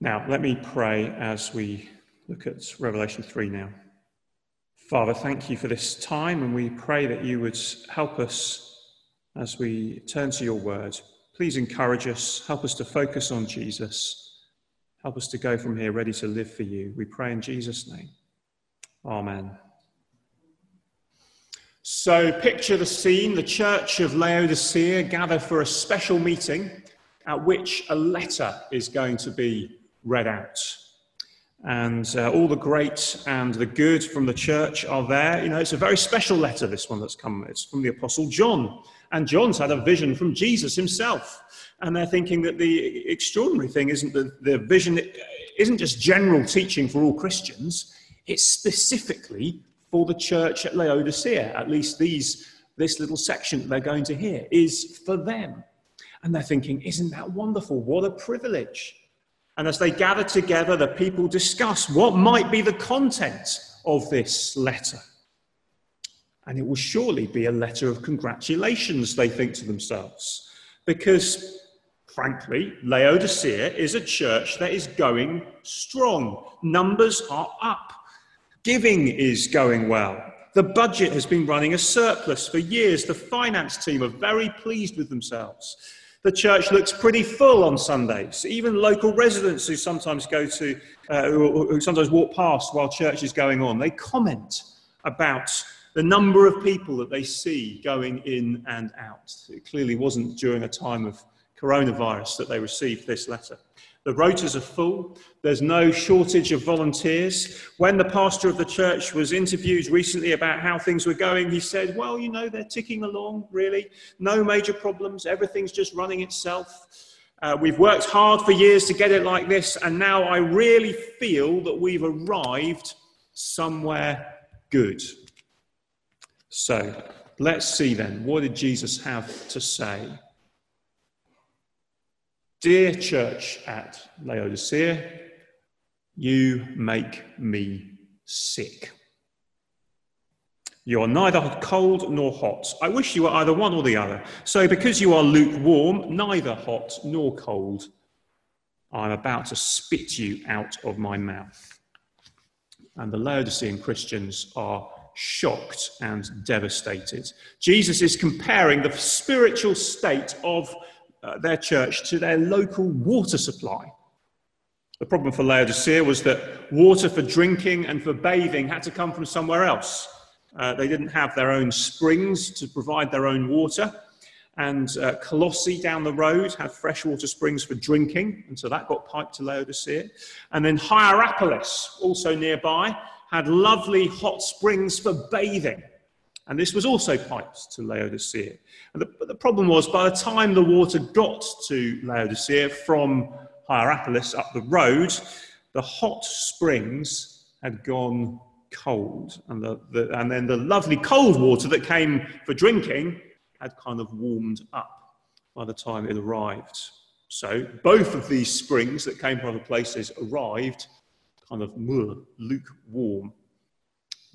Now, let me pray as we look at Revelation 3 now. Father, thank you for this time, and we pray that you would help us as we turn to your word. Please encourage us, help us to focus on Jesus, help us to go from here ready to live for you. We pray in Jesus' name. Amen. So, picture the scene the church of Laodicea gather for a special meeting at which a letter is going to be read out. And uh, all the great and the good from the church are there. You know, it's a very special letter, this one that's come. It's from the Apostle John. And John's had a vision from Jesus himself. And they're thinking that the extraordinary thing isn't that the vision isn't just general teaching for all Christians, it's specifically for the church at Laodicea. At least these, this little section that they're going to hear is for them. And they're thinking, isn't that wonderful? What a privilege. And as they gather together, the people discuss what might be the content of this letter. And it will surely be a letter of congratulations, they think to themselves. Because, frankly, Laodicea is a church that is going strong. Numbers are up. Giving is going well. The budget has been running a surplus for years. The finance team are very pleased with themselves. The church looks pretty full on Sundays. Even local residents who sometimes go to, uh, who, who sometimes walk past while church is going on, they comment about the number of people that they see going in and out. It clearly wasn't during a time of coronavirus that they received this letter. The rotas are full. There's no shortage of volunteers. When the pastor of the church was interviewed recently about how things were going, he said, Well, you know, they're ticking along, really. No major problems. Everything's just running itself. Uh, we've worked hard for years to get it like this, and now I really feel that we've arrived somewhere good. So let's see then, what did Jesus have to say? Dear church at Laodicea, you make me sick. You are neither cold nor hot. I wish you were either one or the other. So, because you are lukewarm, neither hot nor cold, I'm about to spit you out of my mouth. And the Laodicean Christians are shocked and devastated. Jesus is comparing the spiritual state of uh, their church to their local water supply. The problem for Laodicea was that water for drinking and for bathing had to come from somewhere else. Uh, they didn't have their own springs to provide their own water. And uh, Colossae down the road had freshwater springs for drinking, and so that got piped to Laodicea. And then Hierapolis, also nearby, had lovely hot springs for bathing. And this was also piped to Laodicea. And the, the problem was, by the time the water got to Laodicea from Hierapolis up the road, the hot springs had gone cold. And, the, the, and then the lovely cold water that came for drinking had kind of warmed up by the time it arrived. So both of these springs that came from other places arrived kind of lukewarm.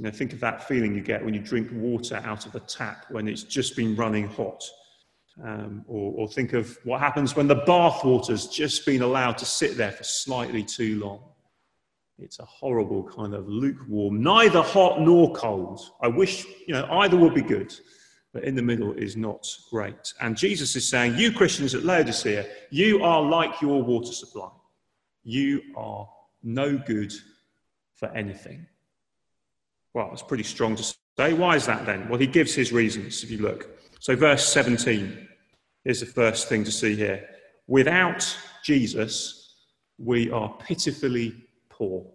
You know, think of that feeling you get when you drink water out of a tap when it's just been running hot. Um, or, or, think of what happens when the bath water's just been allowed to sit there for slightly too long. It's a horrible kind of lukewarm, neither hot nor cold. I wish, you know, either would be good, but in the middle is not great. And Jesus is saying, You Christians at Laodicea, you are like your water supply. You are no good for anything. Well, it's pretty strong to say. Why is that then? Well, he gives his reasons if you look. So, verse 17 is the first thing to see here. Without Jesus, we are pitifully poor.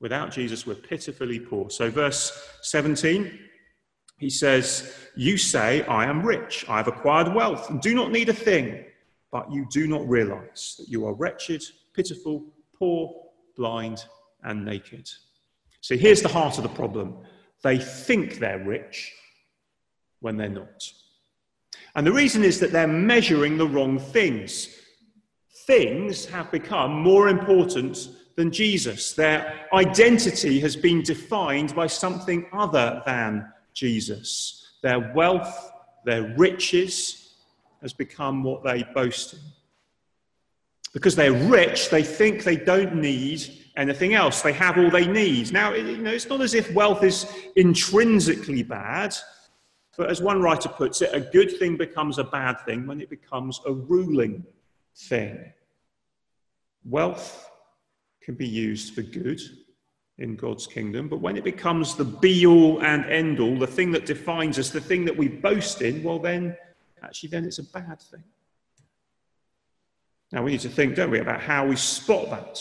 Without Jesus, we're pitifully poor. So, verse 17, he says, You say, I am rich, I have acquired wealth, and do not need a thing, but you do not realize that you are wretched, pitiful, poor, blind, and naked. So here's the heart of the problem they think they're rich when they're not. And the reason is that they're measuring the wrong things. Things have become more important than Jesus. Their identity has been defined by something other than Jesus. Their wealth, their riches has become what they boast in. Because they're rich, they think they don't need anything else. They have all they need. Now, you know, it's not as if wealth is intrinsically bad, but as one writer puts it, a good thing becomes a bad thing when it becomes a ruling thing. Wealth can be used for good in God's kingdom, but when it becomes the be all and end all, the thing that defines us, the thing that we boast in, well, then actually, then it's a bad thing. Now, we need to think, don't we, about how we spot that,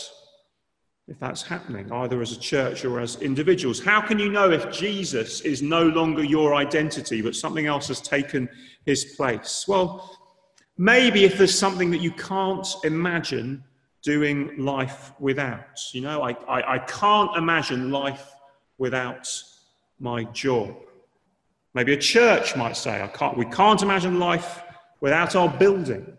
if that's happening, either as a church or as individuals. How can you know if Jesus is no longer your identity, but something else has taken his place? Well, maybe if there's something that you can't imagine doing life without. You know, I, I, I can't imagine life without my job. Maybe a church might say, I can't, we can't imagine life without our building.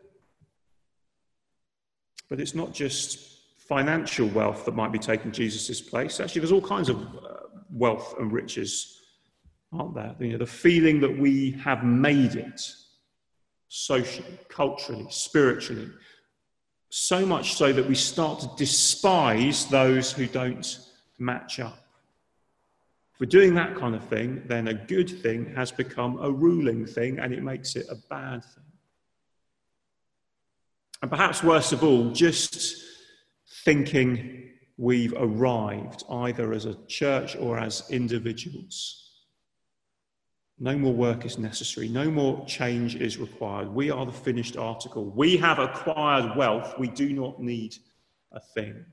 But it's not just financial wealth that might be taking Jesus' place. Actually, there's all kinds of uh, wealth and riches, aren't there? You know, the feeling that we have made it socially, culturally, spiritually, so much so that we start to despise those who don't match up. If we're doing that kind of thing, then a good thing has become a ruling thing and it makes it a bad thing. And perhaps worst of all, just thinking we've arrived either as a church or as individuals. No more work is necessary. No more change is required. We are the finished article. We have acquired wealth. We do not need a thing.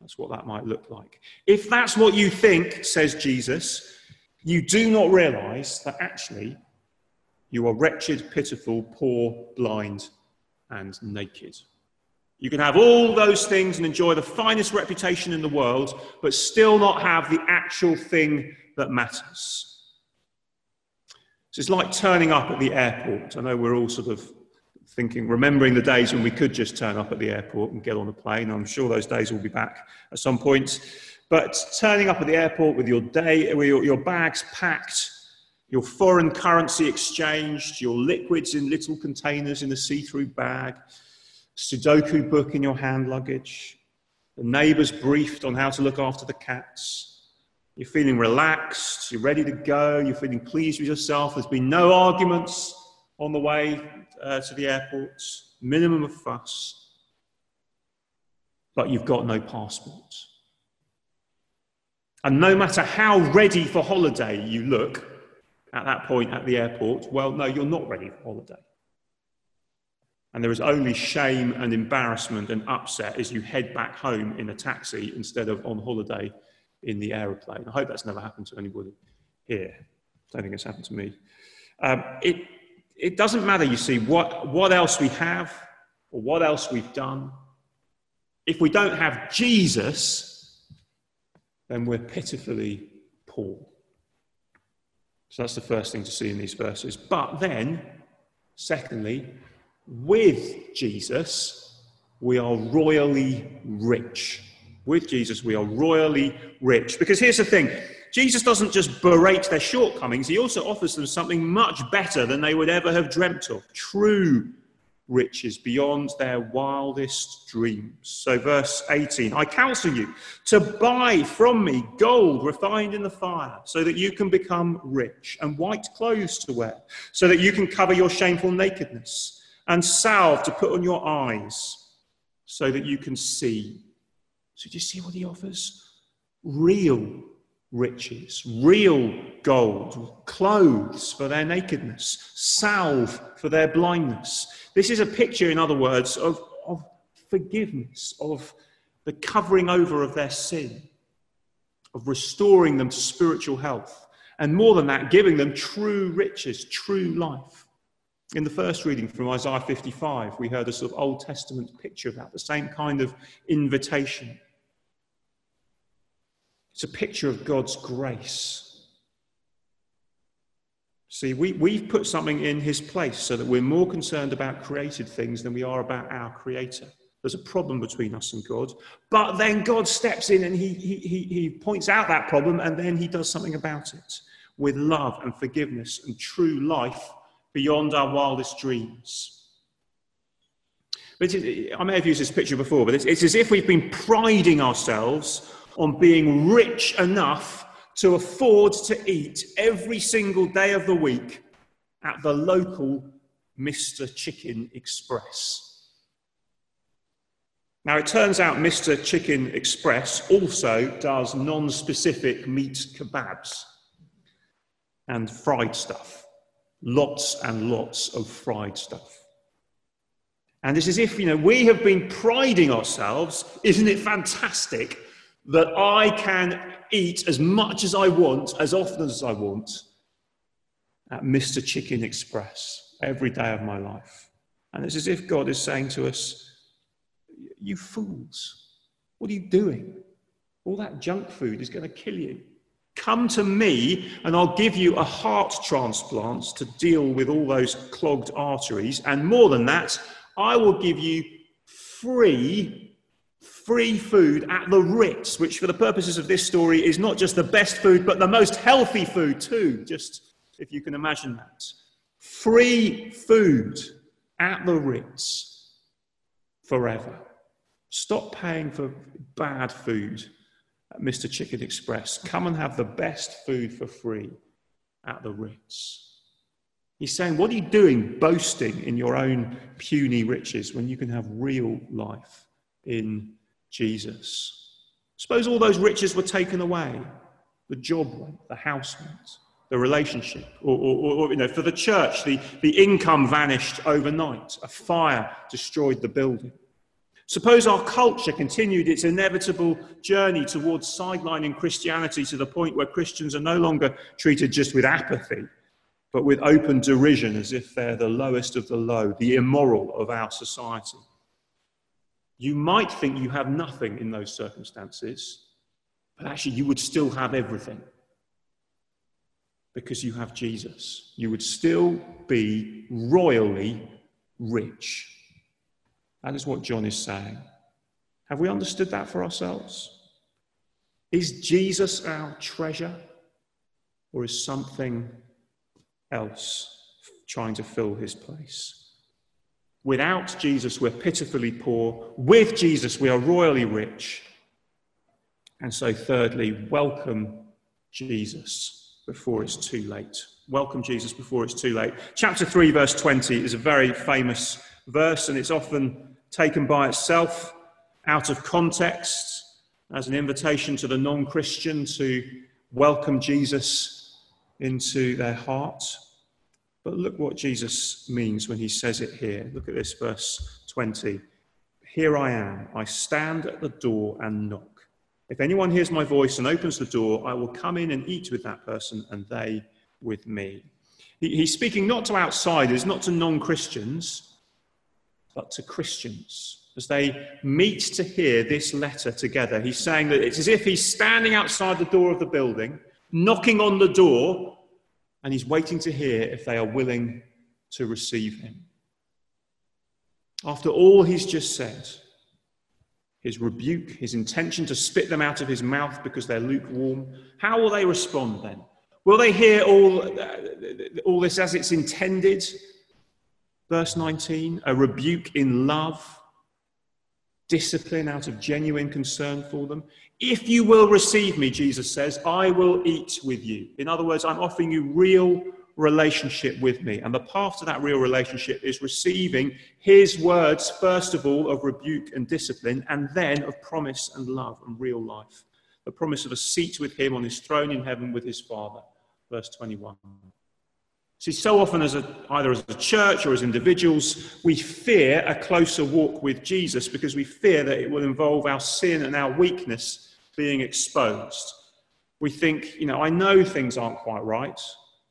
That's what that might look like. If that's what you think, says Jesus, you do not realize that actually you are wretched, pitiful, poor, blind, and naked. You can have all those things and enjoy the finest reputation in the world, but still not have the actual thing that matters. So it's like turning up at the airport. I know we're all sort of thinking, remembering the days when we could just turn up at the airport and get on a plane. I'm sure those days will be back at some point. But turning up at the airport with your day, with your, your bags packed, your foreign currency exchanged, your liquids in little containers in a see-through bag, Sudoku book in your hand luggage, the neighbours briefed on how to look after the cats, you're feeling relaxed, you're ready to go, you're feeling pleased with yourself. There's been no arguments on the way uh, to the airport, minimum of fuss, but you've got no passport. And no matter how ready for holiday you look at that point at the airport, well, no, you're not ready for holiday. And there is only shame and embarrassment and upset as you head back home in a taxi instead of on holiday in the aeroplane. I hope that's never happened to anybody here. I don't think it's happened to me. Um, it, it doesn't matter, you see, what, what else we have or what else we've done. If we don't have Jesus, then we're pitifully poor. So that's the first thing to see in these verses. But then, secondly, with Jesus, we are royally rich. With Jesus, we are royally rich. Because here's the thing Jesus doesn't just berate their shortcomings, he also offers them something much better than they would ever have dreamt of true riches beyond their wildest dreams. So, verse 18 I counsel you to buy from me gold refined in the fire, so that you can become rich, and white clothes to wear, so that you can cover your shameful nakedness, and salve to put on your eyes, so that you can see. So, do you see what he offers? Real riches, real gold, clothes for their nakedness, salve for their blindness. This is a picture, in other words, of, of forgiveness, of the covering over of their sin, of restoring them to spiritual health, and more than that, giving them true riches, true life. In the first reading from Isaiah 55, we heard a sort of Old Testament picture of that, the same kind of invitation. It's a picture of God's grace. See, we, we've put something in his place so that we're more concerned about created things than we are about our creator. There's a problem between us and God. But then God steps in and he, he, he, he points out that problem and then he does something about it with love and forgiveness and true life beyond our wildest dreams. But I may have used this picture before, but it's, it's as if we've been priding ourselves on being rich enough to afford to eat every single day of the week at the local Mr. Chicken Express. Now, it turns out Mr. Chicken Express also does non specific meat kebabs and fried stuff. Lots and lots of fried stuff. And it's as if, you know, we have been priding ourselves, isn't it fantastic, that I can eat as much as I want, as often as I want, at Mr. Chicken Express every day of my life. And it's as if God is saying to us, You fools, what are you doing? All that junk food is going to kill you. Come to me, and I'll give you a heart transplant to deal with all those clogged arteries. And more than that, I will give you free, free food at the Ritz, which, for the purposes of this story, is not just the best food, but the most healthy food, too. Just if you can imagine that. Free food at the Ritz forever. Stop paying for bad food Mr. Chicken Express. Come and have the best food for free at the Ritz. He's saying, What are you doing boasting in your own puny riches when you can have real life in Jesus? Suppose all those riches were taken away the job went, the house went, the relationship, or, or, or, you know, for the church, the, the income vanished overnight, a fire destroyed the building. Suppose our culture continued its inevitable journey towards sidelining Christianity to the point where Christians are no longer treated just with apathy, but with open derision as if they're the lowest of the low, the immoral of our society. You might think you have nothing in those circumstances, but actually you would still have everything because you have Jesus. You would still be royally rich. That is what John is saying. Have we understood that for ourselves? Is Jesus our treasure, or is something else trying to fill his place? Without Jesus, we're pitifully poor. With Jesus, we are royally rich. And so, thirdly, welcome Jesus before it's too late. Welcome Jesus before it's too late. Chapter 3, verse 20 is a very famous verse, and it's often taken by itself out of context as an invitation to the non Christian to welcome Jesus into their heart. But look what Jesus means when he says it here. Look at this, verse 20. Here I am. I stand at the door and knock. If anyone hears my voice and opens the door, I will come in and eat with that person and they with me. he's speaking not to outsiders, not to non Christians, but to Christians. As they meet to hear this letter together, he's saying that it's as if he's standing outside the door of the building, knocking on the door, and he's waiting to hear if they are willing to receive him. After all he's just said, his rebuke, his intention to spit them out of his mouth because they're lukewarm, how will they respond then? Will they hear all, uh, all this as it's intended? Verse 19 a rebuke in love, discipline out of genuine concern for them. If you will receive me, Jesus says, I will eat with you. In other words, I'm offering you real relationship with me. And the path to that real relationship is receiving his words, first of all, of rebuke and discipline, and then of promise and love and real life. The promise of a seat with him on his throne in heaven with his Father. Verse 21. See, so often, as a, either as a church or as individuals, we fear a closer walk with Jesus because we fear that it will involve our sin and our weakness being exposed. We think, you know, I know things aren't quite right.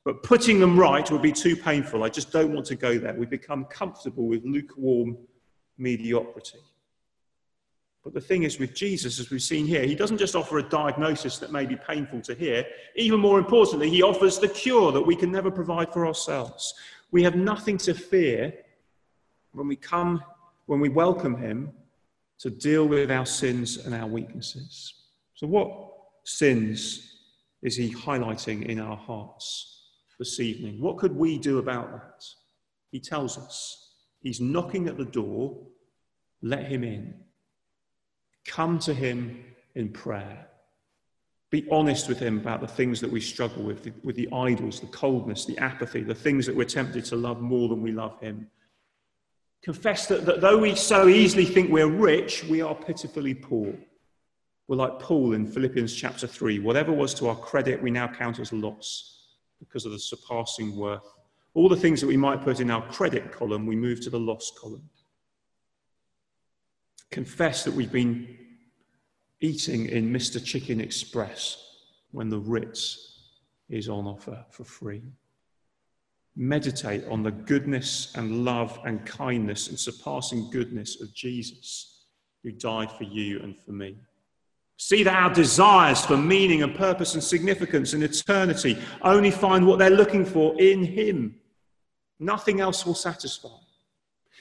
But putting them right would be too painful. I just don't want to go there. We become comfortable with lukewarm mediocrity. But the thing is, with Jesus, as we've seen here, he doesn't just offer a diagnosis that may be painful to hear. Even more importantly, he offers the cure that we can never provide for ourselves. We have nothing to fear when we come, when we welcome him to deal with our sins and our weaknesses. So, what sins is he highlighting in our hearts? this evening. What could we do about that? He tells us he's knocking at the door let him in. Come to him in prayer. Be honest with him about the things that we struggle with, with the idols, the coldness, the apathy, the things that we're tempted to love more than we love him. Confess that, that though we so easily think we're rich, we are pitifully poor. We're like Paul in Philippians chapter 3. Whatever was to our credit, we now count as loss because of the surpassing worth. All the things that we might put in our credit column, we move to the loss column. Confess that we've been eating in Mr. Chicken Express when the Ritz is on offer for free. Meditate on the goodness and love and kindness and surpassing goodness of Jesus, who died for you and for me. See that our desires for meaning and purpose and significance and eternity only find what they're looking for in Him. Nothing else will satisfy.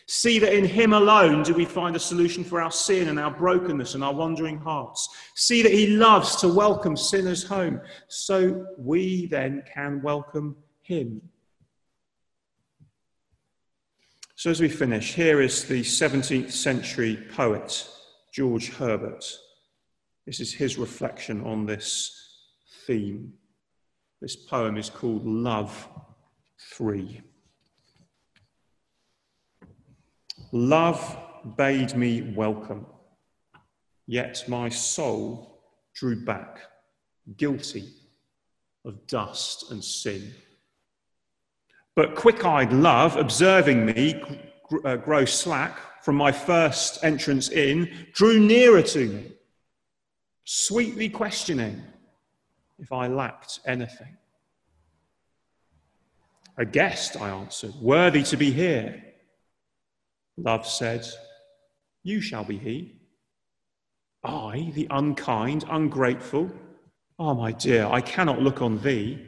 See that in Him alone do we find a solution for our sin and our brokenness and our wandering hearts. See that He loves to welcome sinners home, so we then can welcome Him. So, as we finish, here is the 17th century poet, George Herbert. This is his reflection on this theme. This poem is called Love 3. Love bade me welcome, yet my soul drew back, guilty of dust and sin. But quick eyed love, observing me uh, grow slack from my first entrance in, drew nearer to me, sweetly questioning if I lacked anything. A guest, I answered, worthy to be here. Love said, You shall be he. I, the unkind, ungrateful, ah, oh, my dear, I cannot look on thee.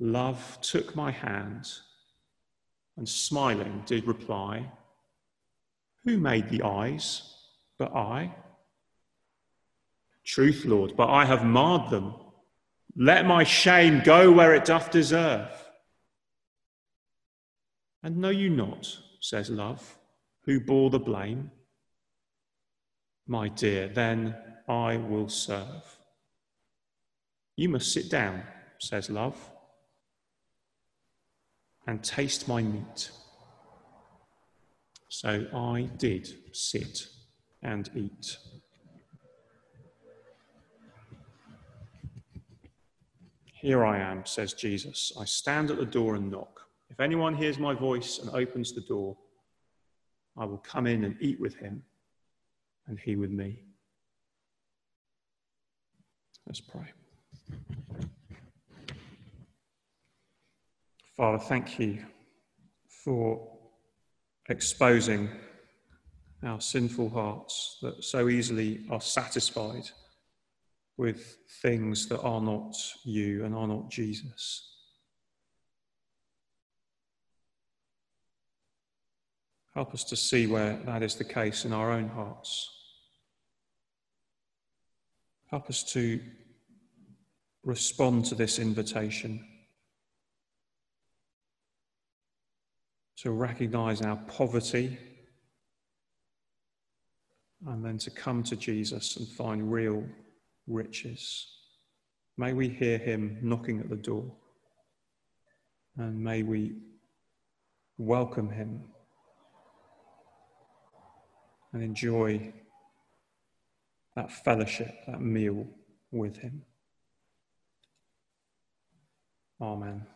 Love took my hand and smiling did reply, Who made the eyes but I? Truth, Lord, but I have marred them. Let my shame go where it doth deserve. And know you not says love, who bore the blame? My dear, then I will serve. You must sit down, says love, and taste my meat. So I did sit and eat. Here I am, says Jesus. I stand at the door and knock. If anyone hears my voice and opens the door, I will come in and eat with him, and he with me. Let's pray. Father, thank you for exposing our sinful hearts that so easily are satisfied with things that are not you and are not Jesus. Help us to see where that is the case in our own hearts. Help us to respond to this invitation, to recognize our poverty, and then to come to Jesus and find real riches. May we hear him knocking at the door, and may we welcome him and enjoy that fellowship, that meal with Him. Amen.